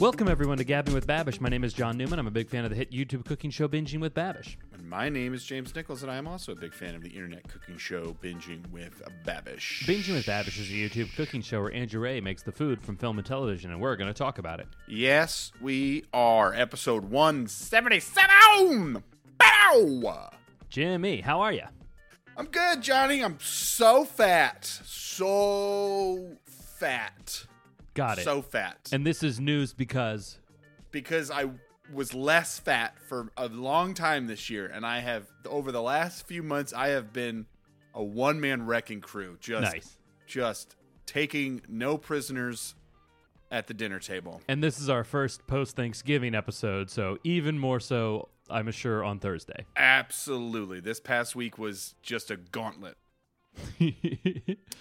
Welcome everyone to Gabbing with Babish. My name is John Newman. I'm a big fan of the hit YouTube cooking show Binging with Babish. And my name is James Nichols, and I am also a big fan of the internet cooking show Binging with Babish. Binging with Babish is a YouTube cooking show where Andrew Rea makes the food from film and television, and we're going to talk about it. Yes, we are. Episode 177! Bow! Jimmy, how are you? I'm good, Johnny. I'm so fat. So fat. Got it. So fat. and this is news because because I was less fat for a long time this year, and I have over the last few months I have been a one man wrecking crew, just nice. just taking no prisoners at the dinner table. And this is our first post Thanksgiving episode, so even more so, I'm sure, on Thursday. Absolutely, this past week was just a gauntlet.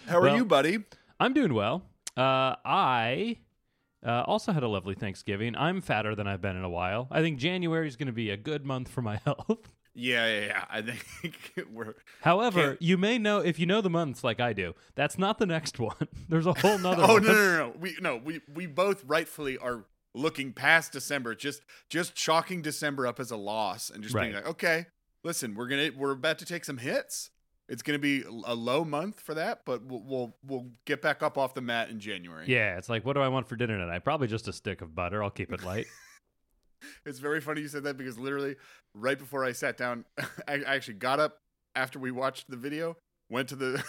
How Well- are you, buddy? I'm doing well. Uh, I uh, also had a lovely Thanksgiving. I'm fatter than I've been in a while. I think January is going to be a good month for my health. Yeah, yeah, yeah. I think we're However, Can't- you may know if you know the months like I do. That's not the next one. There's a whole nother Oh one. no, no, no, no. We no, we we both rightfully are looking past December, just just chalking December up as a loss and just being like, okay, listen, we're gonna we're about to take some hits. It's gonna be a low month for that, but we'll we'll, we'll get back up off the mat in January. Yeah, it's like, what do I want for dinner tonight? Probably just a stick of butter. I'll keep it light. It's very funny you said that because literally right before I sat down, I, I actually got up after we watched the video, went to the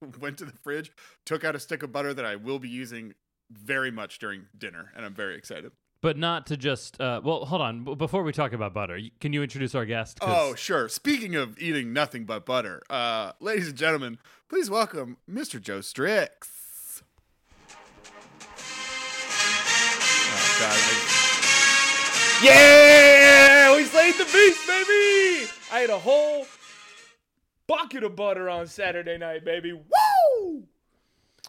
went to the fridge, took out a stick of butter that I will be using very much during dinner, and I'm very excited. But not to just. Uh, well, hold on. Before we talk about butter, can you introduce our guest Oh, sure. Speaking of eating nothing but butter, uh, ladies and gentlemen, please welcome Mr. Joe Strix. Oh, God. I- Yeah, we slayed the beast, baby. I had a whole bucket of butter on Saturday night, baby. Woo!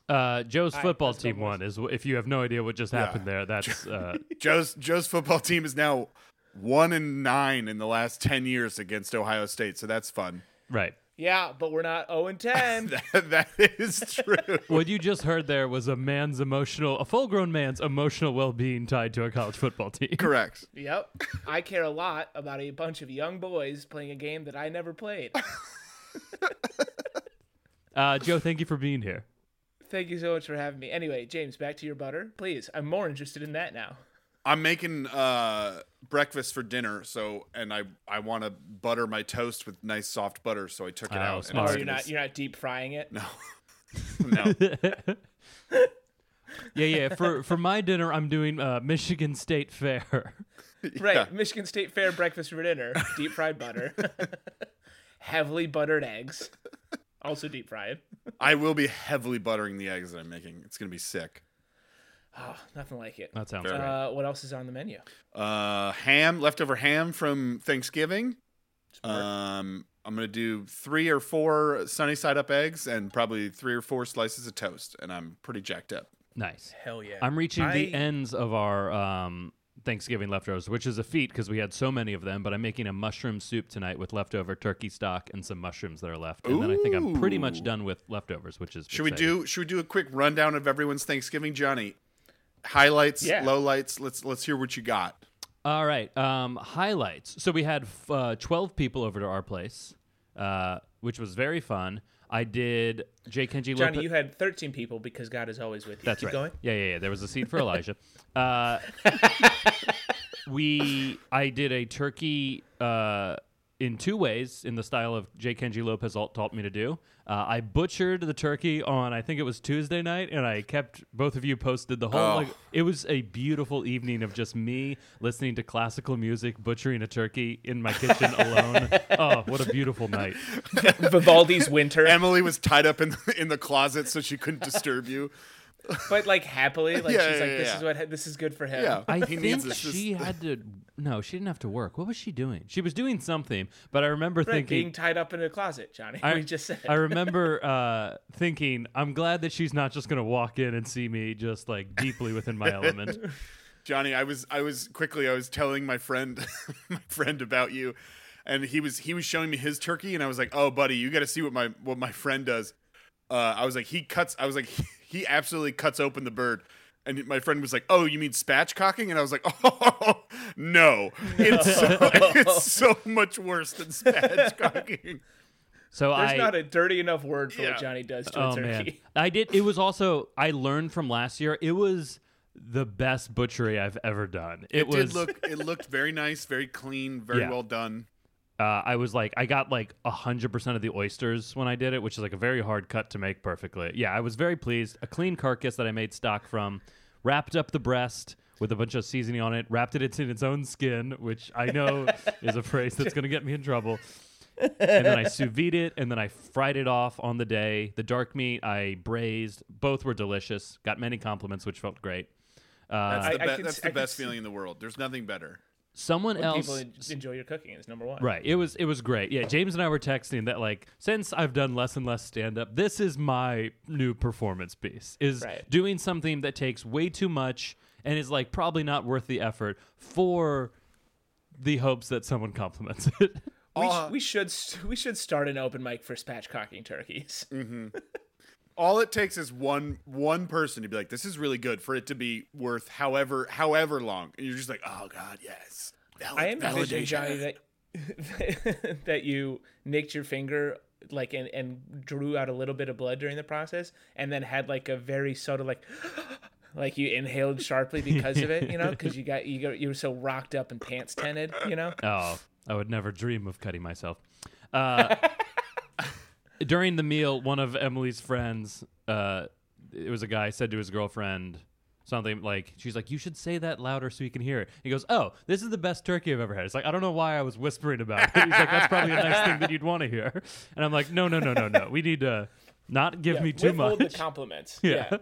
Uh, Joe's football let's team won. Is if you have no idea what just happened there. That's uh, Joe's Joe's football team is now one and nine in the last ten years against Ohio State, so that's fun. right. Yeah, but we're not 0 and 10. That, that is true. What you just heard there was a man's emotional, a full-grown man's emotional well-being tied to a college football team. Correct. yep. I care a lot about a bunch of young boys playing a game that I never played. Uh, Joe, thank you for being here. Thank you so much for having me. Anyway, James, back to your butter, please. I'm more interested in that now. I'm making uh, breakfast for dinner, so and I I want to butter my toast with nice soft butter, so I took it Oh, out. and smart. It's you're not you're not deep frying it. No. no. Yeah, yeah. For for my dinner, I'm doing uh, Michigan State Fair. Right, Yeah. Michigan State Fair breakfast for dinner, deep fried butter, heavily buttered eggs, also deep fried. I will be heavily buttering the eggs that I'm making. It's gonna be sick. Oh, nothing like it. That sounds Fair. great. Uh, what else is on the menu? Uh, ham, leftover ham from Thanksgiving. Um, I'm gonna do three or four sunny side up eggs and probably three or four slices of toast, and I'm pretty jacked up. Nice. Hell yeah. I'm reaching the ends of our um, Thanksgiving leftovers, which is a feat because we had so many of them. But I'm making a mushroom soup tonight with leftover turkey stock and some mushrooms that are left, and then I think I'm pretty much done with leftovers, which is Should we do? Should we do a quick rundown of everyone's Thanksgiving, Johnny? Highlights, Yeah. lowlights. Let's let's hear what you got. All right. Um, highlights. So we had f- uh, 12 people over to our place, uh, which was very fun. I did J. Kenji Johnny, you had 13 people because God is always with you. That's Keep right. going. Yeah, yeah, yeah. There was a seat for Elijah. uh, we, I did a turkey uh, in two ways, in the style of J. Kenji Lopez alt- taught me to do. Uh, I butchered the turkey on, I think it was Tuesday night, and I kept both of you posted the whole. Oh. Like, it was a beautiful evening of just me listening to classical music, butchering a turkey in my kitchen alone. Oh, what a beautiful night! Vivaldi's Winter, Emily was tied up in the, in the closet so she couldn't disturb you. But like happily, like Yeah, she's yeah, like, this yeah. is what this is good for him. Yeah, I he think needs she This- had to. No, she didn't have to work. What was she doing? She was doing something, but I remember Right, thinking. being tied up in a closet, Johnny. I, we just said. I remember uh, thinking, I'm glad that she's not just going to walk in and see me just like deeply within my element. Johnny, I was I was quickly I was telling my friend my friend about you, and he was he was showing me his turkey, and I was like, oh buddy, you got to see what my what my friend does. Uh, I was like, he cuts. I was like, he absolutely cuts open the bird, And my friend was like, "Oh, you mean spatchcocking?" And I was like, "Oh, no, it's so, it's so much worse than spatchcocking." So There's I not a dirty enough word for Yeah. what Johnny does to oh a man. I did. It was also I learned from last year. It was the best butchery I've ever done. It, It, was did look. It looked very nice, very clean, very Yeah. well done. Uh, I was like, I got like hundred percent of the oysters when I did it, which is like a very hard cut to make perfectly. Yeah, I was very pleased. A clean carcass that I made stock from, wrapped up the breast with a bunch of seasoning on it, wrapped it in its own skin, which I know is a phrase that's going to get me in trouble. and then I sous vide it, and then I fried it off on the day. The dark meat I braised. Both were delicious. Got many compliments, which felt great. Uh, That's I- the, I be- can that's s- the best s- feeling in the world. There's nothing better. Someone When else people enjoy your cooking is number one. Right. It was it was great. Yeah, James and I were texting that like since I've done less and less stand up, this is my new performance piece. Is Right. doing something that takes way too much and is like probably not worth the effort for the hopes that someone compliments it. We, sh- we should st- we should start an open mic for spatchcocking turkeys. Mm-hmm. All it takes is one one person to be like, "This is really good," for it to be worth however however long, and you're just like, "Oh God, yes." Valid- I am envisioning validation." Johnny that that you nicked your finger like and, and drew out a little bit of blood during the process, and then had like a very subtle like. Like you inhaled sharply because of it, you know, because you got you got you were so rocked up and pants tented, you know. Oh, I would never dream of cutting myself. Uh, during the meal, one of Emily's friends, uh, it was a guy, said to his girlfriend something like, "She's like, you should say that louder so you can hear it." He goes, "Oh, this is the best turkey I've ever had." It's like I don't know why I was whispering about it. He's like, "That's probably a nice thing that you'd want to hear," and I'm like, "No, no, no, no, no. We need to not give Yeah, me too much." the compliments. Yeah. yeah.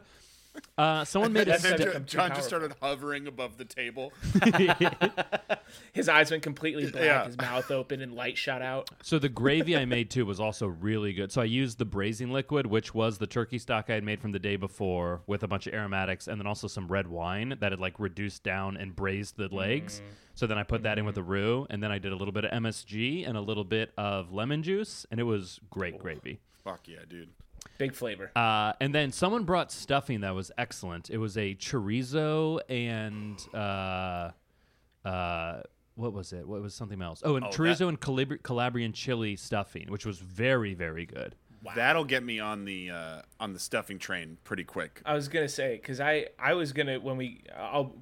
Uh, someone made a That's st- of Jo- become too John just started hovering above the table. His eyes went completely black, Yeah. his mouth open, and light shot out. So the gravy I made too was also really good. So I used the braising liquid, which was the turkey stock I had made from the day before, with a bunch of aromatics, and then also some red wine that had like reduced down and braised the legs. So then I put that in with the roux, and then I did a little bit of MSG and a little bit of lemon juice, and it was great gravy. Fuck yeah, dude. Big flavor. Uh, and then someone brought stuffing that was excellent. It was a chorizo and uh, uh, what was it? What was something else? Oh, and Oh, chorizo that- and Calabri- Calabrian chili stuffing, which was very very good. That'll get me on the uh, on the stuffing train pretty quick. I was gonna say because I I was gonna when we I'll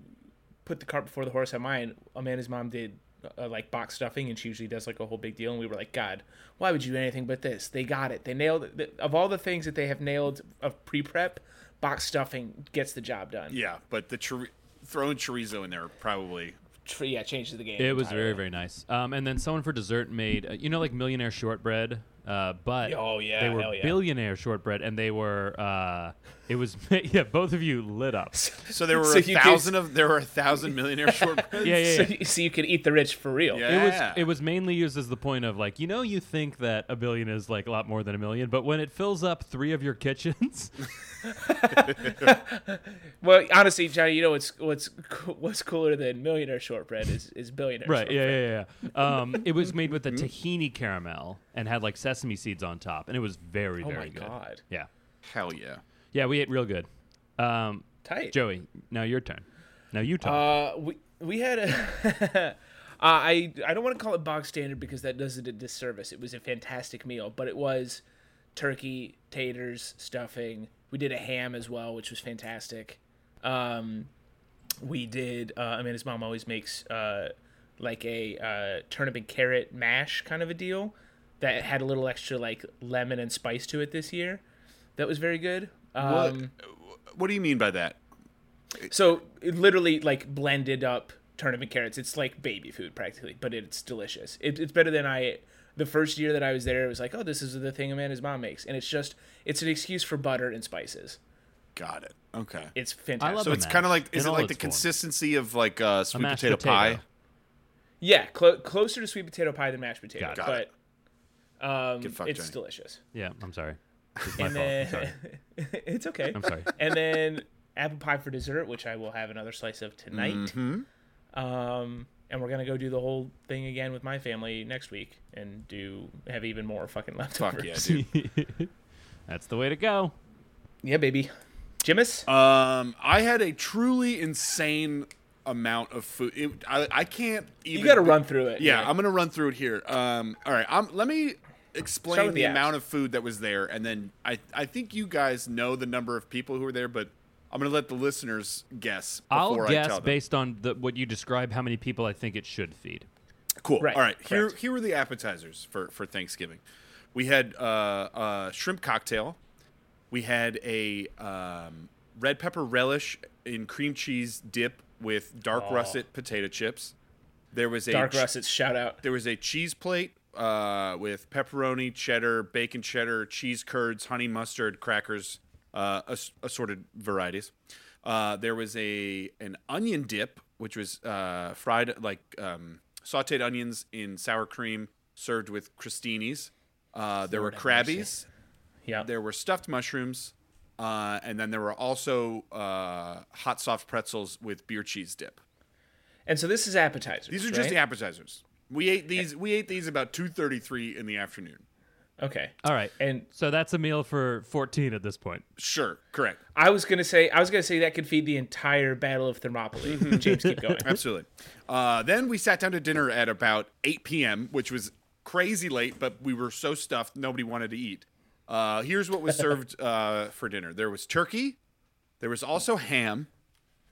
put the cart before the horse on mine. Amanda's mom did uh, like box stuffing, and she usually does like a whole big deal. And we were like, God, why would you do anything but this? They got it. They nailed it. Of all the things that they have nailed of pre prep, box stuffing gets the job done. Yeah, but the chori- throwing chorizo in there probably. Yeah, changes the game. It was very very nice. Um, and then someone for dessert made uh, you know like millionaire shortbread, uh, but Oh, yeah, they were yeah. billionaire shortbread, and they were uh, it was yeah both of you lit up. So there were So a you could- thousand of there were a thousand millionaire shortbreads. Yeah, yeah, So, yeah. you- so you could eat the rich for real. Yeah. It was it was mainly used as the point of like you know you think that a billion is like a lot more than a million, but when it fills up three of your kitchens, Well, honestly, Johnny, you know what's what's what's cooler than millionaire shortbread is is billionaire. right? Yeah, yeah, yeah. Um, it was made with a tahini caramel and had like sesame seeds on top, and it was very very good. Oh very my good. god, Yeah, Hell yeah. yeah, we ate real good. Um, tight. Joey, now your turn. Now you talk. Uh, we we had a. uh, I I don't want to call it bog standard because that does it a disservice. It was a fantastic meal, but it was turkey, taters, stuffing. We did a ham as well, which was fantastic. Um, we did. Uh, I mean, his mom always makes uh, like a uh, turnip and carrot mash kind of a deal that had a little extra like lemon and spice to it this year. That was very good. Um, what, what do you mean by that? so it literally like blended up turnip and carrots. It's like baby food practically, but it's delicious. It, it's better than I. The first year that I was there, it was like, oh, this is the thing Amanda's mom makes, and it's just it's an excuse for butter and spices. Got it. Okay. It's fantastic. love So it's kind of like is in it like the its forms. consistency of like uh, sweet potato, potato. pie? yeah, clo- closer to sweet potato pie than mashed potato, Got it. Got but um, Get fucked, it's Johnny. delicious. yeah, I'm sorry. It's my And fault. I'm sorry. it's okay. I'm sorry. and then apple pie for dessert, which I will have another slice of tonight. Mm-hmm. Um, and we're gonna go do the whole thing again with my family next week and do have even more fucking leftovers. Fuck yeah, dude. That's the way to go. Yeah, baby. Jimis? Um, I had a truly insane amount of food. It, I, I can't even. you got to run through it. Yeah, I'm gonna run through it here. Um, all right. Um, let me Start explain the the amount of food that was there, and then I I think you guys know the number of people who were there, but I'm gonna let the listeners guess I'll before I guess tell them. based on the, what you describe how many people I think it should feed. Cool. Right, All right. Here, correct. here were the appetizers for for Thanksgiving. We had uh, uh, shrimp cocktail. We had a um, red pepper relish in cream cheese dip with dark Oh. russet potato chips. There was a Dark ch- Russets, shout out. There was a cheese plate uh, with pepperoni, cheddar, bacon cheddar, cheese curds, honey mustard, crackers, uh, ass- assorted varieties. Uh, there was a an onion dip, which was uh, fried like um, sautéed onions in sour cream, served with crostinis. Uh, there were Lord have mercy. crabbies. Yeah. There were stuffed mushrooms, uh, and then there were also uh, hot soft pretzels with beer cheese dip. And so this is appetizers. These are just right? the appetizers. We ate these. We ate these about two thirty three in the afternoon. Okay. All right. And So that's a meal for 14 at this point. Sure, correct, I was gonna say I was gonna say that could feed the entire Battle of Thermopylae. James, keep going. absolutely. Uh, then we sat down to dinner at about eight p.m., which was crazy late, but we were so stuffed nobody wanted to eat. Uh, here's what was served uh, for dinner: there was turkey, there was also ham,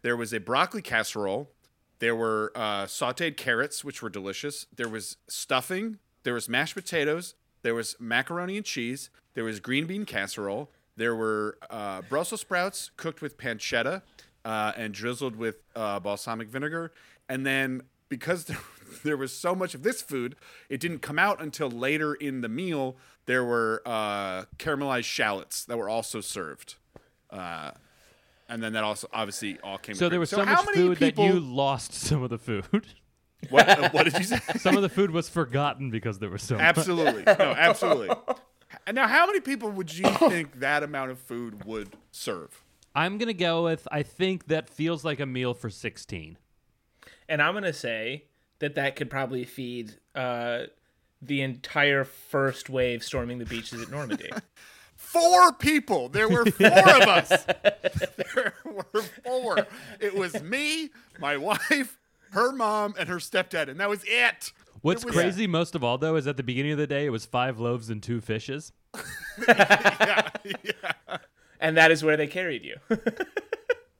there was a broccoli casserole, there were uh, sautéed carrots, which were delicious. There was stuffing, there was mashed potatoes, there was macaroni and cheese, there was green bean casserole, there were uh, Brussels sprouts cooked with pancetta uh, and drizzled with uh, balsamic vinegar, and then because there, there was so much of this food, it didn't come out until later in the meal. There were uh, caramelized shallots that were also served. And then that also obviously all came. So there was so, how much many food people, that you lost some of the food. What, uh, what did you say? some of the food was forgotten because there was so much. absolutely, no, absolutely. And now, how many people would you think that amount of food would serve? I'm going to go with I think that feels like a meal for 16. And I'm gonna say that that could probably feed uh, the entire first wave storming the beaches at Normandy. Four people. There were four of us. There were four. It was me, my wife, her mom, and her stepdad, and that was it. What's was- crazy most of all, though, is at the beginning of the day, it was five loaves and two fishes. Yeah, yeah. and that is where they carried you.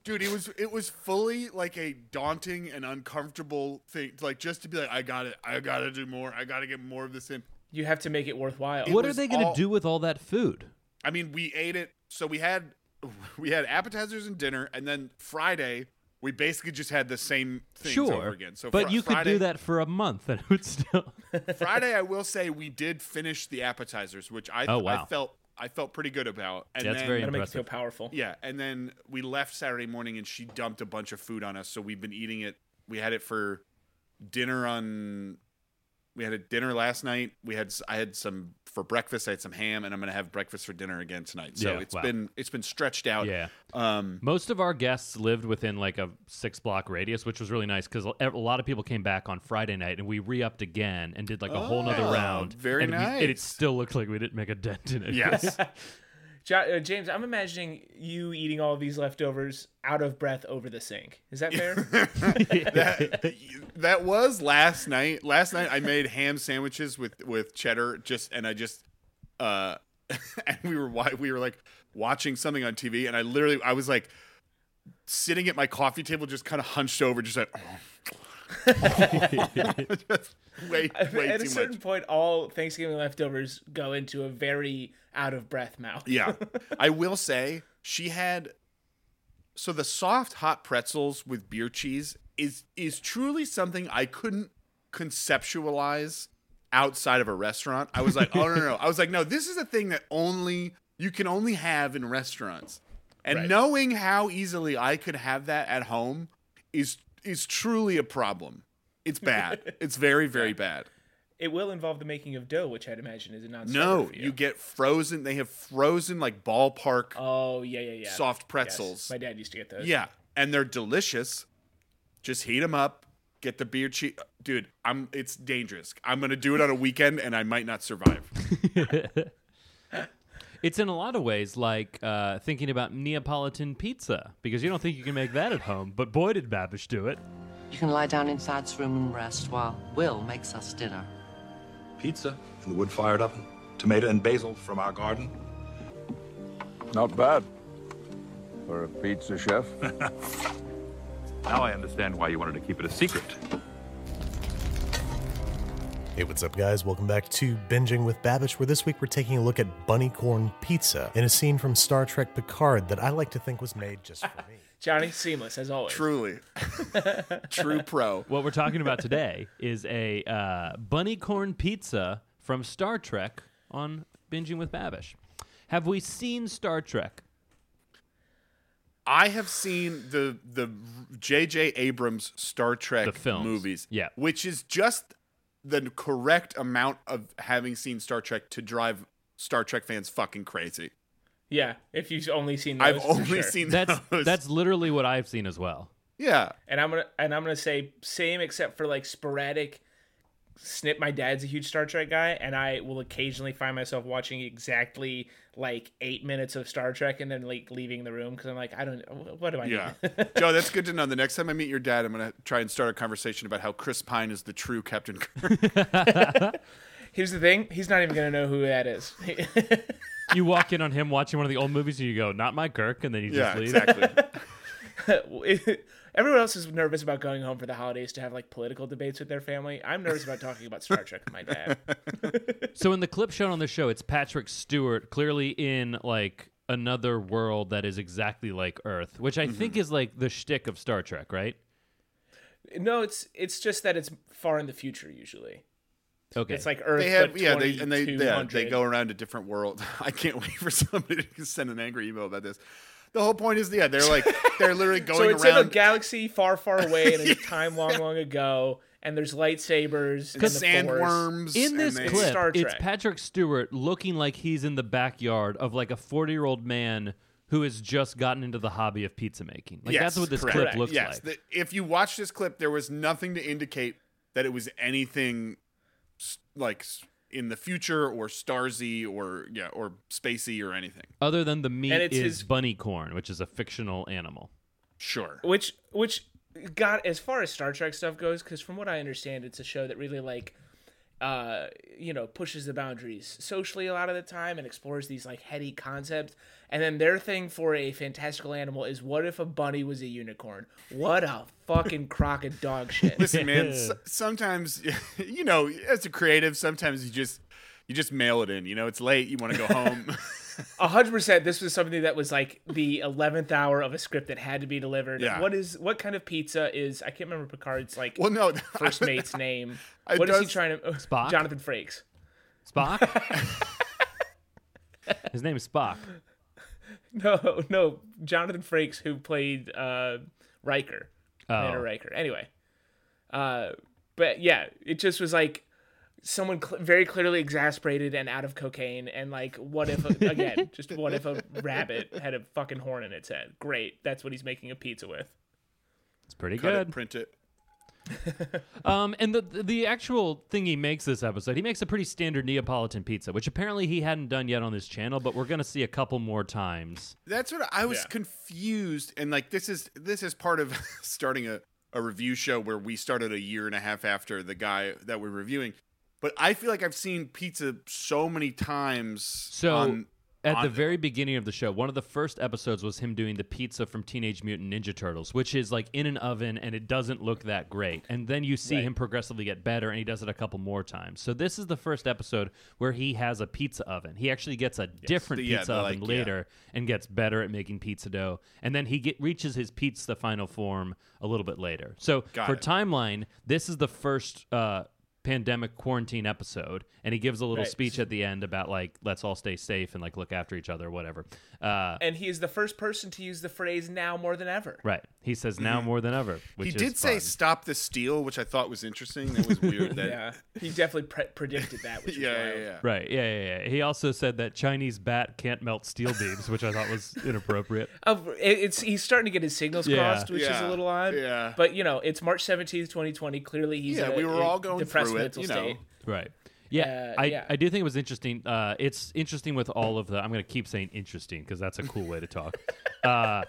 Dude, it was it was fully like a daunting and uncomfortable thing. Like just to be like, I got it, I gotta do more, I gotta get more of this in. you have to make it worthwhile. It what are they going to all- do with all that food? I mean, we ate it. So we had we had appetizers and dinner, and then Friday we basically just had the same things over Sure. again. So but fr- you could Friday, do that for a month and it would still. Friday, I will say we did finish the appetizers, which I Oh, I wow. felt I felt pretty good about. And That's then, very That'll make you feel powerful. Yeah, and then we left Saturday morning, and she dumped a bunch of food on us. So we've been eating it. We had it for dinner on. We had a dinner last night. We had s- I had some for breakfast. I had some ham, and I'm gonna have breakfast for dinner again tonight. So Yeah, it's wow. been it's been stretched out. yeah. Um. Most of our guests lived within like a six block radius, which was really nice because a lot of people came back on Friday night and we re upped again and did like a whole nother Oh, round. very and we- and it still looked like we didn't make a dent in it. Yes. Uh, James, I'm imagining you eating all these leftovers out of breath over the sink. Is that fair? that, that was last night. Last night I made ham sandwiches with with cheddar just and I just uh and we were we were like watching something on TV and I literally I was like sitting at my coffee table just kind of hunched over just like just way way At a certain much. point, all Thanksgiving leftovers go into a very out of breath mouth. Yeah. I will say she had so the soft hot pretzels with beer cheese is is truly something I couldn't conceptualize outside of a restaurant. I was like, "Oh no, no, no." I was like, "No, this is a thing that only you can only have in restaurants." And Right. knowing how easily I could have that at home is is truly a problem. It's bad. it's very very bad. It will involve the making of dough, which I'd imagine is a non No, for you get frozen. They have frozen like ballpark Oh yeah, yeah, yeah. soft Yes. pretzels. My dad used to get those. Yeah, and they're delicious. Just heat them up. Get the beer cheese, dude. I'm. It's dangerous. I'm gonna do it on a weekend, and I might not survive. It's in a lot of ways like uh, thinking about Neapolitan pizza because you don't think you can make that at home, but boy did Babish do it. You can lie down inside this room and rest while Will makes us dinner. Pizza in the wood fired oven, tomato and basil from our garden. Not bad. For a pizza chef. Now I understand why you wanted to keep it a secret. Hey, what's up, guys? Welcome back to Binging with Babish, where this week we're taking a look at bunnicorn pizza in a scene from Star Trek Picard that I like to think was made just for me. Johnny, seamless as always. Truly. True pro. What we're talking about today is a uh, bunnicorn pizza from Star Trek on Binging with Babish. Have we seen Star Trek? I have seen the the J.J. Abrams Star Trek The films. movies, Yeah. which is just the correct amount of having seen Star Trek to drive Star Trek fans fucking crazy. Yeah, if you've only seen those, I've only sure. seen That's those. that's literally what I've seen as well. yeah. and I'm gonna and I'm gonna say same except for like sporadic. Snip, my dad's a huge Star Trek guy, and I will occasionally find myself watching exactly like eight minutes of Star Trek and then like leaving the room because I'm like, I don't, what do I Yeah. need? Joe, that's good to know. The next time I meet your dad, I'm going to try and start a conversation about how Chris Pine is the true Captain Kirk. Here's the thing: he's not even gonna know who that is. You walk in on him watching one of the old movies and you go, "Not my Kirk," and then you yeah, just leave. exactly. Everyone else is nervous about going home for the holidays to have like political debates with their family. I'm nervous about talking about Star Trek with my dad. So in the clip shown on the show, it's Patrick Stewart clearly in like another world that is exactly like Earth, which I mm-hmm. think is like the shtick of Star Trek, right? No, it's it's just that it's far in the future usually. Okay. It's like Earth. They have, but yeah, they and they, yeah, 2200. they go around to different worlds. I can't wait for somebody to send an angry email about this. The whole point is, yeah, they're like they're literally going So it's in a galaxy far, far away and a time long, long ago, and there's lightsabers and the Force. sandworms in this and they- clip, Star it's Patrick Stewart looking like he's in the backyard of like a 40 year old man who has just gotten into the hobby of pizza making. Like that's what this correct. clip looks yes, like. the- if you watch this clip, there was nothing to indicate that it was anything like s- in the future or Starzy or yeah or spacey or anything. Other than the meat And it's is his- bunnicorn, which is a fictional animal. Sure. which which got as far as Star Trek stuff goes, because from what I understand, it's a show that really like, uh, you know, pushes the boundaries socially a lot of the time and explores these like heady concepts. And then their thing for a fantastical animal is, what if a bunny was a unicorn? What a fucking crock of dog shit. Listen, man. s- sometimes you know, as a creative, sometimes you just you just mail it in. You know, it's late. You want to go home. A hundred percent. This was something that was like the eleventh hour of a script that had to be delivered. Yeah. What is what kind of pizza is? I can't remember Picard's like well, no. first mate's name. It What is he trying to? Spock? Jonathan Frakes. Spock? His name is Spock. No, no, Jonathan Frakes, who played uh, Riker, Commander Oh. Riker. Anyway, uh, but yeah, it just was like someone cl- very clearly exasperated and out of cocaine, and like, what if again, just what if a rabbit had a fucking horn in its head? Great, that's what he's making a pizza with. It's pretty Cut good. it, print it. Um, and the the actual thing he makes this episode, he makes a pretty standard Neapolitan pizza, which apparently he hadn't done yet on this channel, but we're gonna see a couple more times. That's what I was Yeah. confused, and like this is this is part of starting a, a review show where we started a year and a half after the guy that we're reviewing. But I feel like I've seen pizza so many times. So on, at on- the very beginning of the show, one of the first episodes was him doing the pizza from Teenage Mutant Ninja Turtles, which is like in an oven and it doesn't look that great. And then you see Right. him progressively get better and he does it a couple more times. So this is the first episode where he has a pizza oven. He actually gets a different The- pizza the, oven like, yeah. later and gets better at making pizza dough. And then he get reaches his pizza final form a little bit later. So Got for it. timeline, this is the first uh pandemic quarantine episode and he gives a little Right. speech at the end about like let's all stay safe and like look after each other or whatever uh And he is the first person to use the phrase "now more than ever." right he says now more than ever which Mm-hmm. he is did say fun. "stop the steal," which I thought was interesting. That was weird. That, Yeah, he definitely pre- predicted that. Which yeah, yeah, yeah. right yeah, yeah yeah he also said that chinese bat can't melt steel beams which i thought was inappropriate Oh, it- it's he's starting to get his signals Yeah. crossed, which is a little odd. Yeah. But you know, it's March seventeenth, twenty twenty. Clearly, he's Yeah, a, we were a all going depressed through it, you know. state. right Yeah, Uh, I, yeah. I do think it was interesting. Uh, it's interesting with all of the. I'm going to keep saying interesting because that's a cool way to talk.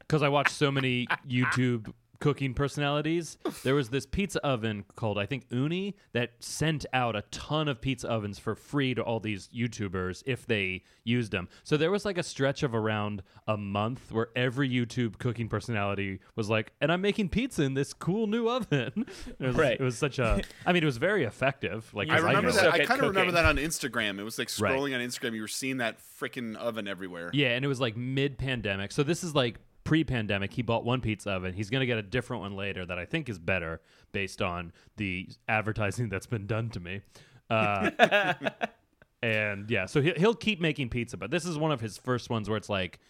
Because I watched so many YouTube cooking personalities. There was this pizza oven called I think Ooni that sent out a ton of pizza ovens for free to all these YouTubers if they used them. So there was like a stretch of around a month where every YouTube cooking personality was like, "And I'm making pizza in this cool new oven." It was, Right. It was such a. I mean, it was very effective. Like I I 'cause remember know that. I kind of remember that on Instagram. It was like Right. scrolling on Instagram. You were seeing that freaking oven everywhere. Yeah, and it was like mid pandemic. So this is like pre pandemic. He bought one pizza oven. He's going to get a different one later that I think is better based on the advertising that's been done to me. Uh, and yeah, so he- he'll keep making pizza, but this is one of his first ones where it's like,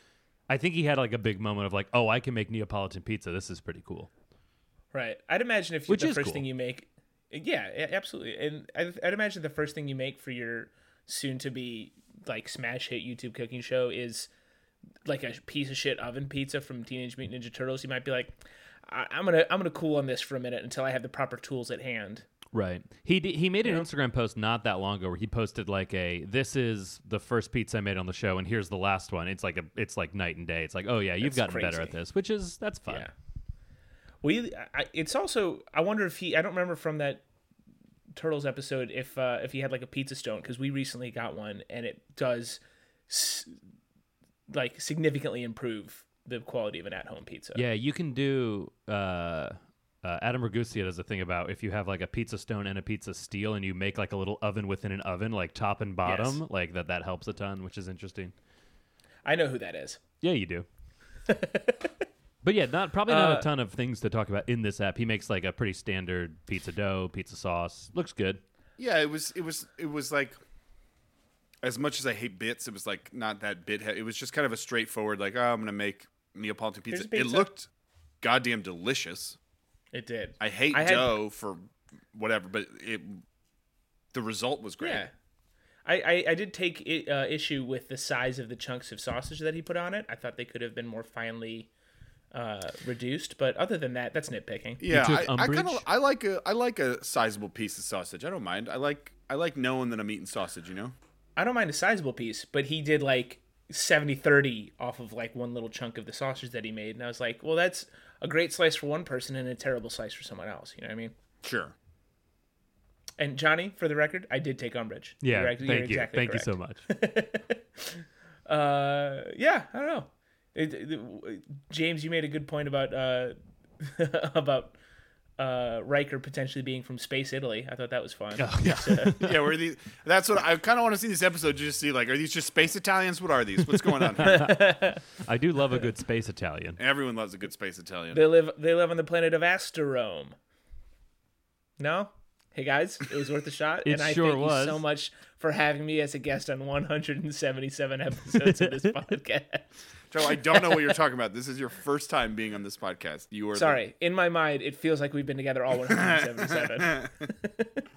I think he had like a big moment of like, oh, I can make Neapolitan pizza. This is pretty cool. Right. I'd imagine if Which the first cool. thing you make, yeah, absolutely, and I'd, I'd imagine the first thing you make for your soon-to-be like smash hit YouTube cooking show is like a piece of shit oven pizza from Teenage Mutant Ninja Turtles. You might be like, I- I'm gonna I'm gonna cool on this for a minute until I have the proper tools at hand. Right. He d- he made an Instagram post not that long ago where he posted like a this is the first pizza I made on the show and here's the last one. It's like a it's like night and day. It's like oh yeah you've That's gotten better at this, which is that's fun. Yeah. We I, it's also I wonder if he I don't remember from that Turtles episode if uh, if he had like a pizza stone because we recently got one and it does s- like significantly improve the quality of an at-home pizza. Yeah, you can do. Uh, uh, Adam Ragusea does a thing about if you have like a pizza stone and a pizza steel, and you make like a little oven within an oven, like top and bottom, Yes. like that. That helps a ton, which is interesting. I know who that is. Yeah, you do. but yeah, not probably not Uh, a ton of things to talk about in this app. He makes like a pretty standard pizza dough, pizza sauce. Looks good. Yeah, it was. It was. It was like. As much as I hate bits, it was like not that bit. It was just kind of a straightforward, like, oh, I'm gonna make Neapolitan pizza. Here's It looked goddamn delicious. It did. I hate I had- dough for whatever, but it. The result was great. Yeah. I, I, I did take i uh, issue with the size of the chunks of sausage that he put on it. I thought they could have been more finely uh, reduced, but other than that, that's nitpicking. Yeah, I, I kind of I like a I like a sizable piece of sausage. I don't mind. I like I like knowing that I'm eating sausage. You know. I don't mind a sizable piece, but he did like 70 30 off of like one little chunk of the sausage that he made. And I was like, well, that's a great slice for one person and a terrible slice for someone else. You know what I mean? Sure. And Johnny, for the record, I did take umbrage. Yeah, You're thank you're you, exactly thank you so much. Uh, yeah, I don't know. It, it- James, you made a good point about uh, about uh, Riker potentially being from space Italy. I thought that was fun. Oh, yeah. yeah, were these? That's what I kind of want to see this episode. Just see like, are these just space Italians? What are these? What's going on? I do love a good space Italian. Everyone loves a good space Italian. They live they live on the planet of Asterome. No? Hey guys, it was worth a shot. It and I sure thank was. you so much for having me as a guest on 177 episodes of this podcast. Joe, I don't know what you're talking about. This is your first time being on this podcast. You are the- Sorry, in my mind, it feels like we've been together all 177.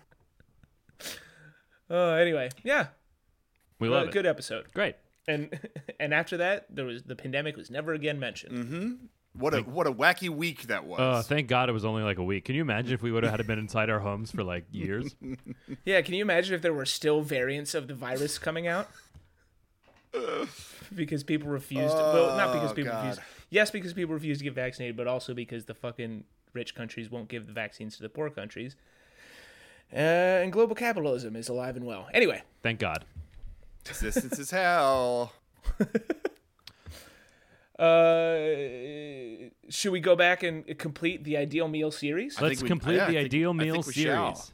Oh, anyway, yeah, We well, love it. good episode. Great. And and after that, there was the pandemic was never again mentioned. Mm-hmm. what a what a wacky week that was. Oh, thank God it was only like a week. Can you imagine if we would have had been inside our homes for like years? Yeah, can you imagine if there were still variants of the virus coming out? Because people refused. well, not because Oh, people God. refused. Yes, because people refuse to get vaccinated, but also because the fucking rich countries won't give the vaccines to the poor countries. Uh, and global capitalism is alive and well. Anyway, Thank God. Existence is hell. uh, should we go back and complete the ideal meal series? I Let's we- complete yeah, the think- ideal meal series. shall.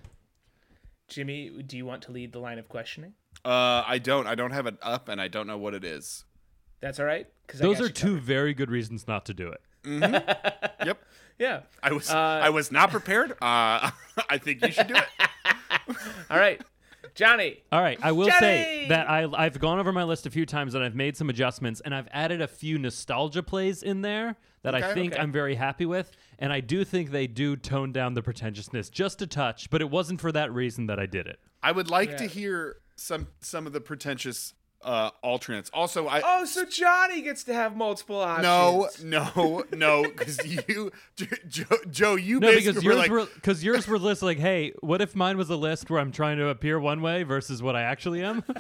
Jimmy, do you want to lead the line of questioning? Uh, I don't. I don't have it up, and I don't know what it is. That's all right. Because Those are two very good reasons not to do it. Yep. Yeah. I was. Uh, I was not prepared. Uh, I think you should do it. All right, Johnny. All right, I will say that I, I've gone over my list a few times and I've made some adjustments and I've added a few nostalgia plays in there that I think Okay. I'm very happy with. And I do think they do tone down the pretentiousness just a touch, but it wasn't for that reason that I did it. I would like to hear some some of the pretentious uh, alternates. Also, I Oh, so Johnny gets to have multiple options. no, no, no, because you, Joe, Joe, you No, basically because were yours like, were because yours were lists like, hey, what if mine was a list where I'm trying to appear one way versus what I actually am?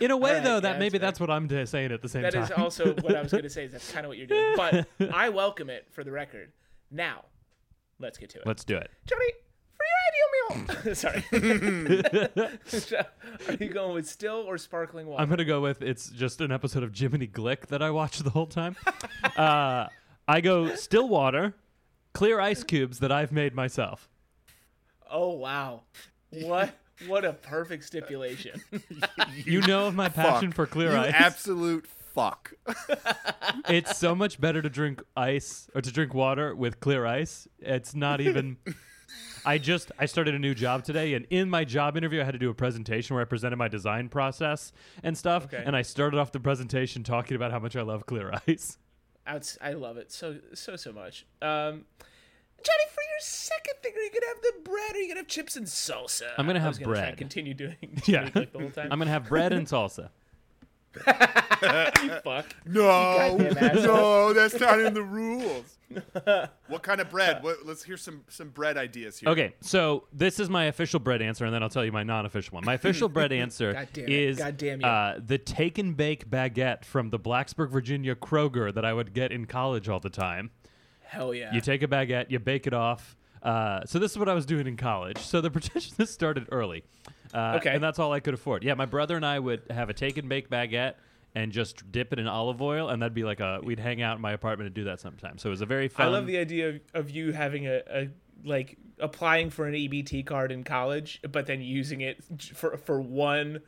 In a way, Alright, though, yeah, that maybe that's that's what I'm saying at the same That time. That is also what I was going to say. Is that's kind of what you're doing. But I welcome it for the record. Now, let's get to it. Let's do it. Johnny, for your ideal meal. Sorry. Are you going with still or sparkling water? I'm gonna go with it's just an episode of Jiminy Glick that I watched the whole time. uh, I go still water, clear ice cubes that I've made myself. oh wow, what what a perfect stipulation. You know of my passion fuck. for clear you ice. absolute fuck. it's so much better to drink ice or to drink water with clear ice. It's not even. I just I started a new job today, and in my job interview, I had to do a presentation where I presented my design process and stuff. Okay. And I started off the presentation talking about how much I love clear Eyes. Outs- I love it so so so much. Um, Johnny, for your second thing, are you gonna have the bread? Or are you gonna have chips and salsa? I'm gonna I have was gonna try and bread. continue doing yeah like the whole time. I'm gonna have bread and salsa. you fuck. No, no, that's not in the rules. what kind of bread? What, let's hear some some bread ideas here. Okay, so this is my official bread answer, and then I'll tell you my non-official one. My official bread answer God damn it. is God damn you. uh, the take and bake baguette from the Blacksburg, Virginia Kroger that I would get in college all the time. Hell yeah. You take a baguette, you bake it off. Uh, so this is what I was doing in college. So the petition started early, uh, Okay. and that's all I could afford. Yeah, my brother and I would have a take and bake baguette and just dip it in olive oil, and that'd be like a we'd hang out in my apartment and do that sometimes. So it was a very fun. I love the idea of, of you having a, a like applying for an EBT card in college, but then using it for for one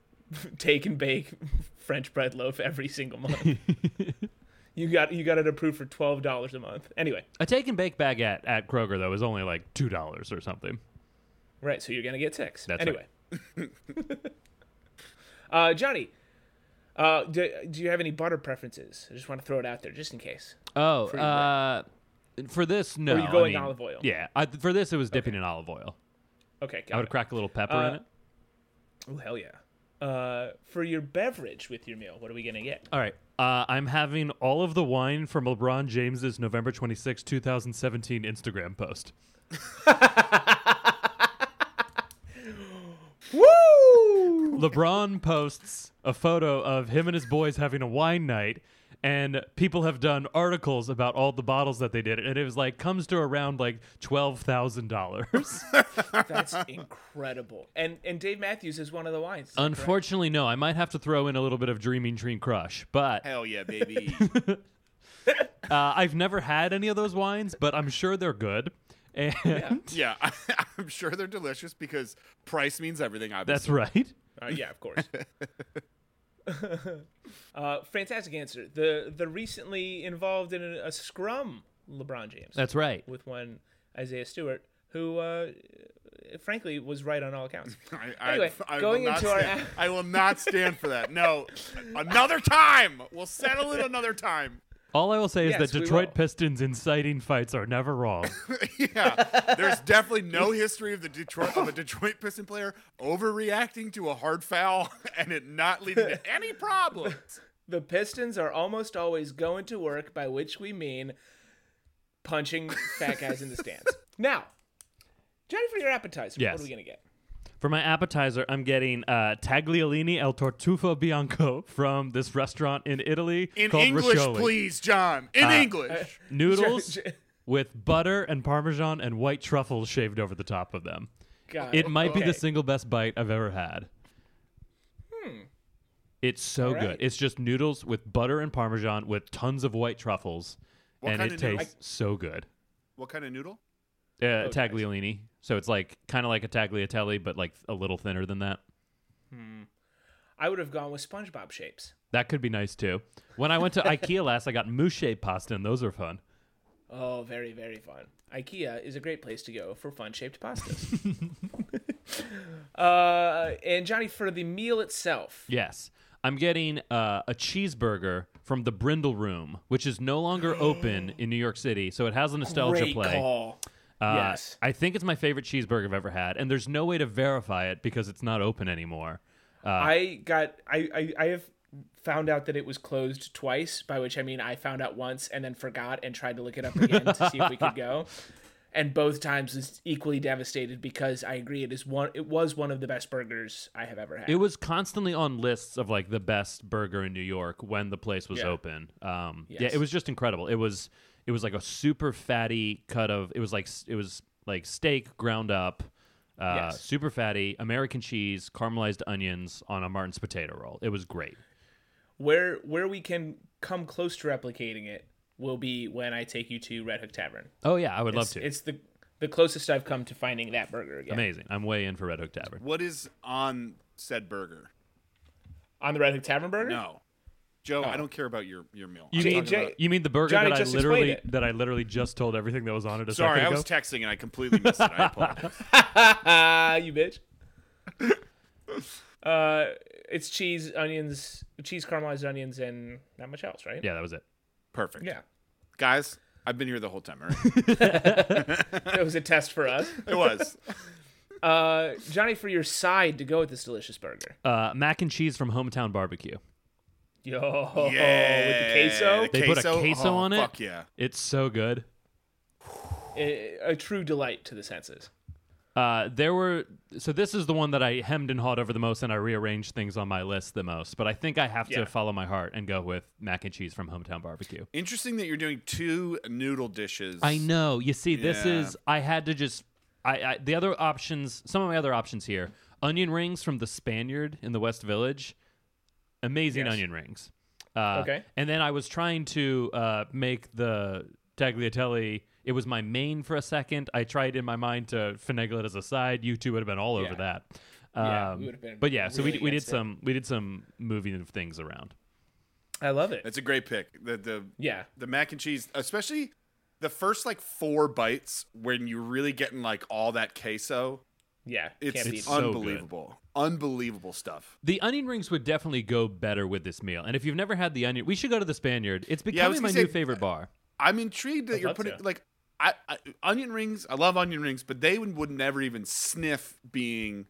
take and bake French bread loaf every single month. you got you got it approved for twelve dollars a month. Anyway, A take and bake baguette at Kroger though is only like two dollars or something. right? So you're gonna get six. That's anyway. uh, Johnny, uh, do, do you have any butter preferences? I just want to throw it out there just in case. Oh, For uh, for this no. Or you I going mean, olive oil? Yeah, I, for this it was dipping in olive oil. Okay, got I would it. crack a little pepper in Uh, it. Oh hell yeah! Uh, for your beverage with your meal, what are we gonna get? All right. Uh, I'm having all of the wine from LeBron James's November 26, 2017 Instagram post. Woo! LeBron posts a photo of him and his boys having a wine night, and people have done articles about all the bottles that they did, and it was like comes to around like twelve thousand dollars. That's incredible. And and Dave Matthews is one of the wines. is that correct? Unfortunately, no. I might have to throw in a little bit of Dreaming Tree Crush, but Hell yeah, baby. uh, I've never had any of those wines, but I'm sure they're good. And yeah, I, I'm sure they're delicious because price means everything. Obviously. that's right. Uh, yeah, of course. uh, fantastic answer. The the recently involved in a, a scrum, LeBron James. That's right. with one Isaiah Stewart, who uh, frankly was right on all accounts. I, I- Anyway, I going will not into our stand, a- I will not stand for that. No, another time. We'll settle it another time. All I will say is that Detroit. Pistons inciting fights are never wrong. yeah, there's definitely no history of the Detroit of a Detroit Piston player overreacting to a hard foul and it not leading to any problems. The Pistons are almost always going to work, by which we mean punching fat guys in the stands. Now, Johnny, for your appetizer, Yes. what are we gonna get? For my appetizer, I'm getting uh, tagliolini al tartufo bianco from this restaurant in Italy In called English, Riccioli. please, John. In Uh, English. Noodles J- j- with butter and parmesan and white truffles shaved over the top of them. God, It might be the single best bite I've ever had. Hmm. It's so. All good. It's just noodles with butter and parmesan with tons of white truffles, What and it of noodle? tastes so good. What kind of noodle? Uh, nice. tagliolini. So it's like kind of like a tagliatelle, but like a little thinner than that. Hmm. I would have gone with SpongeBob shapes. That could be nice too. When I went to IKEA last, I got mousse shaped pasta, and those are fun. Oh, very, very fun. IKEA is a great place to go for fun shaped pastas. uh, and Johnny, for the meal itself, Yes. I'm getting uh, a cheeseburger from the Brindle Room, which is no longer open in New York City. So it has a nostalgia great play. call. Uh, yes. I think it's my favorite cheeseburger I've ever had, and there's no way to verify it because it's not open anymore. Uh, I got I, I I have found out that it was closed twice, by which I mean I found out once and then forgot and tried to look it up again to see if we could go. And both times was equally devastated because I agree it is one it was one of the best burgers I have ever had. It was constantly on lists of like the best burger in New York when the place was Yeah. open. Um, Yeah, it was just incredible. It was it was like a super fatty cut of it was like it was like steak ground up, uh, Yes. super fatty American cheese, caramelized onions on a Martin's potato roll. It was great. where where we can come close to replicating it will be when I take you to Red Hook Tavern. Oh yeah, I would love to. it's the the closest I've come to finding that burger again. Amazing. I'm way in for Red Hook Tavern. What is on said burger? On the Red Hook Tavern burger? No, Joe, I don't care about your your meal. You I'm mean, talking about- you mean the burger Johnny that I literally that I literally just told everything that was on it a Sorry, second I was texting and I completely missed it. I apologize. You bitch. uh, it's cheese, onions, cheese caramelized onions, and not much else, right? yeah, that was it. Perfect. Yeah. Guys, I've been here the whole time. All right? That was a test for us. it was. Uh, Johnny, for your side to go with this delicious burger. Uh, mac and cheese from Hometown Barbecue. Yo, Yeah. with the queso, The They put a queso Oh, on it. Fuck yeah. It's so good. a, a true delight to the senses. Uh, there were so this is the one that I hemmed and hawed over the most, and I rearranged things on my list the most. But I think I have Yeah. to follow my heart and go with mac and cheese from Hometown Barbecue. Interesting that you're doing two noodle dishes. I know. You see, this Yeah. is I had to just I, I the other options. Some of my other options here: onion rings from the Spaniard in the West Village. Amazing Yes. onion rings. Uh, Okay. And then I was trying to uh, make the tagliatelle. It was my main for a second. I tried in my mind to finagle it as a side. You two would have been all over Yeah. that. Yeah, Um, we would have been But yeah, so we, really we did it. some we did some moving of things around. I love it. That's a great pick. The the yeah, the mac and cheese, especially the first like four bites when you're really getting like all that queso. Yeah. It's, Can't it's it. so good. unbelievable. Unbelievable stuff. The onion rings would definitely go better with this meal. And if you've never had the onion, we should go to the Spaniard. It's Yeah, I was becoming my gonna new favorite bar. I'm intrigued that I'd you're putting to. like I, I onion rings. I love onion rings, but they would, would never even sniff being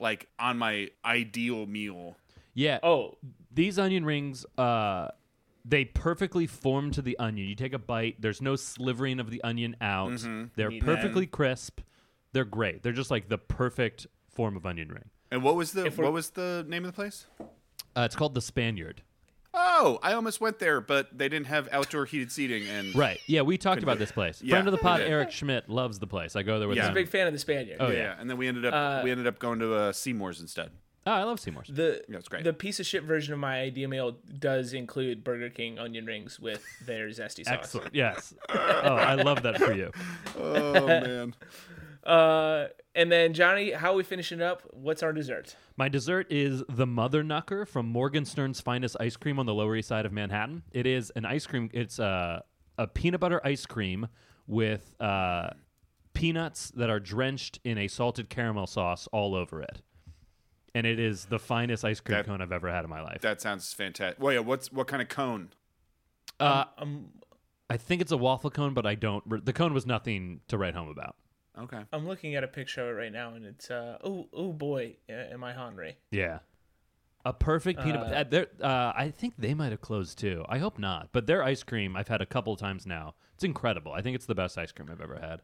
like on my ideal meal. Yeah. Oh, These onion rings, uh, they perfectly form to the onion. You take a bite, there's no slivering of the onion out. Mm-hmm. They're Neat. perfectly crisp. They're great. They're just like the perfect form of onion ring. And what was the If we're- what was the name of the place? Uh, it's called the Spaniard. Oh, I almost went there, but they didn't have outdoor heated seating. And Right. Yeah, we talked about this place. Yeah, Friend of the we pod, did. Eric Schmidt, loves the place. I go there with Yeah. I'm a him. big fan of the Spaniard. Oh, yeah. yeah. and then we ended up Uh, we ended up going to uh, Seymour's instead. Oh, I love Seymour's. The Yeah, it's great. the piece of shit version of my idea meal does include Burger King onion rings with their zesty sauce. Excellent. Yes. oh, I love that for you. Oh man, Uh, and then Johnny, how are we finishing it up? What's our dessert? My dessert is the Mother Knucker from Morgenstern's Finest Ice Cream on the Lower East Side of Manhattan. It is an ice cream. It's a, a peanut butter ice cream with uh, peanuts that are drenched in a salted caramel sauce all over it. And it is the finest ice cream That- cone I've ever had in my life. that sounds fantastic. Well, yeah, what's what kind of cone? uh, I'm I think it's a waffle cone, but I don't. The cone was nothing to write home about. Okay, I'm looking at a picture of it right now, and it's uh oh oh boy, uh, am I hungry? Yeah. A perfect peanut Uh, butter. Uh, uh, I think they might have closed too. I hope not. But their ice cream, I've had a couple times now. It's incredible. I think it's the best ice cream I've ever had.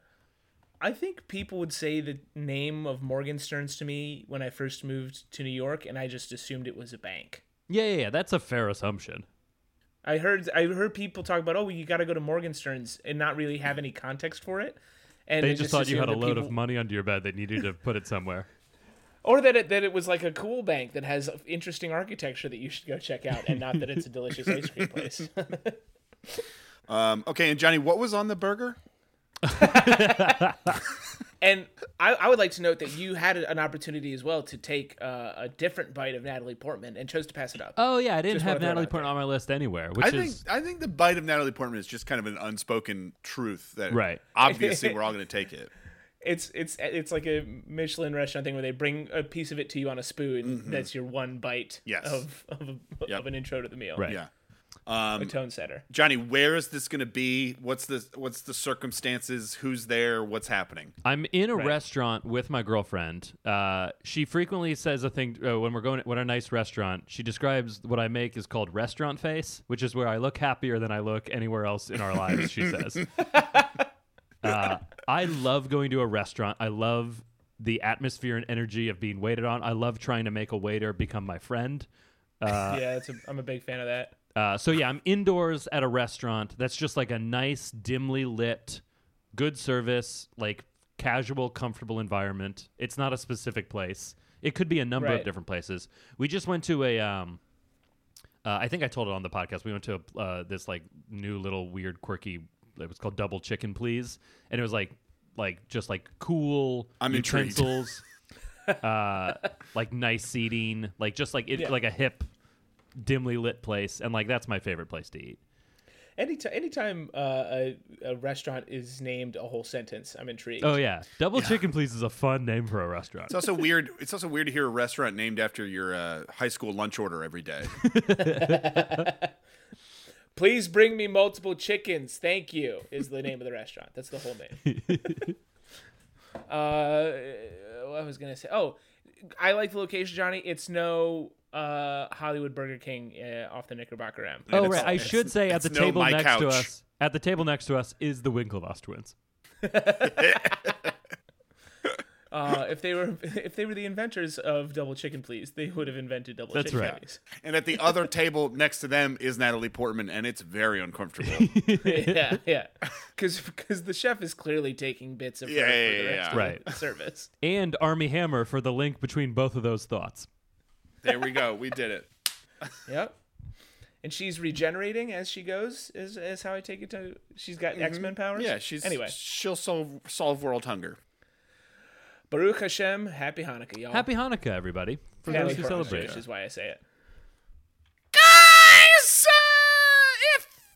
I think people would say the name of Morgenstern's to me when I first moved to New York, and I just assumed it was a bank. Yeah, yeah, yeah. That's a fair assumption. I heard I heard people talk about oh you got to go to Morgenstern's and not really have any context for it. And They I just thought you had a assumed that load of money under your bed that needed to put it somewhere. or that it that it was like a cool bank that has interesting architecture that you should go check out, and not that it's a delicious ice cream place. um, okay, and Johnny, what was on the burger? and I, I would like to note that you had an opportunity as well to take uh, a different bite of Natalie Portman and chose to pass it up. Oh yeah, I didn't Just have wanna throw it Natalie Portman on my list anywhere, which I is think I think the bite of Natalie Portman is just kind of an unspoken truth that Right. obviously we're all going to take it. It's it's it's like a Michelin restaurant thing where they bring a piece of it to you on a spoon. That's your one bite Yes. of of, a, Yep. of an intro to the meal. Right. Yeah. Um, a tone setter. Johnny, where is this going to be? What's the what's the circumstances? Who's there? What's happening? I'm in a Right. restaurant with my girlfriend. Uh, she frequently says a thing uh, when we're going when a nice restaurant. She describes what I make is called restaurant face, which is where I look happier than I look anywhere else in our lives. She says. Uh, I love going to a restaurant. I love the atmosphere and energy of being waited on. I love trying to make a waiter become my friend. yeah, it's a, I'm a big fan of that. Uh, so yeah, I'm indoors at a restaurant that's just like a nice, dimly lit, good service, like casual, comfortable environment. It's not a specific place. It could be a number of different places. We just went to a. Um, uh, I think I told it on the podcast. We went to a, uh, this like new little weird, quirky. It was called Double Chicken Please, and it was like, like just like cool I'm intrigued. utensils, uh, like nice seating, like just like it, Yeah. like a hip, dimly lit place, and like that's my favorite place to eat. Anytime, anytime uh, a, a restaurant is named a whole sentence, I'm intrigued. Oh yeah, Double Chicken Please is a fun name for a restaurant. It's also weird. It's also weird to hear a restaurant named after your uh, high school lunch order every day. Please bring me multiple chickens. Thank you. Is the name of the restaurant. That's the whole name. uh, what I was gonna say. Oh, I like the location, Johnny. It's no uh, Hollywood Burger King uh, off the Knickerbocker M. oh right, I should say at the no table my next to us. At the table next to us is the Winklevoss twins. Uh, if they were if they were the inventors of Double Chicken Please, they would have invented Double That's Chicken right. Please. and at the other table next to them is Natalie Portman, and it's very uncomfortable. yeah, yeah. Because the chef is clearly taking bits of her Yeah, for yeah, the yeah, rest yeah. of the service. And Armie Hammer for the link between both of those thoughts. There we go. We did it. Yep. And she's regenerating as she goes. Is is how I take it to. She's got X Men powers. Mm-hmm. Yeah, she's anyway. She'll solve solve world hunger. Baruch Hashem, happy Hanukkah, y'all. Happy Hanukkah, everybody! For Happy those who celebrate. Which is why I say it. Guys, if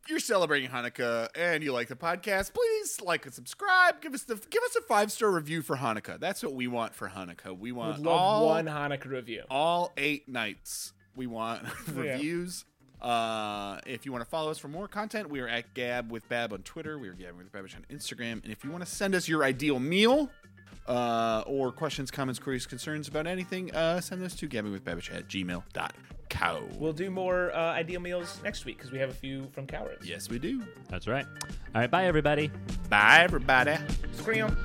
you're celebrating Hanukkah and you like the podcast, please like and subscribe. Give us the give us a five star review for Hanukkah. That's what we want for Hanukkah. We want love all one Hanukkah review. all eight nights. We want reviews. Uh, if you want to follow us for more content, we are at Gab with Bab on Twitter. We are Gab with Babish on Instagram. And if you want to send us your ideal meal uh, or questions, comments, queries, concerns about anything, uh, send those to gabbingwithbabish at gmail.co. We'll do more uh, ideal meals next week because we have a few from Cowards. yes, we do. That's right. All right, bye everybody. Bye, everybody. Scream.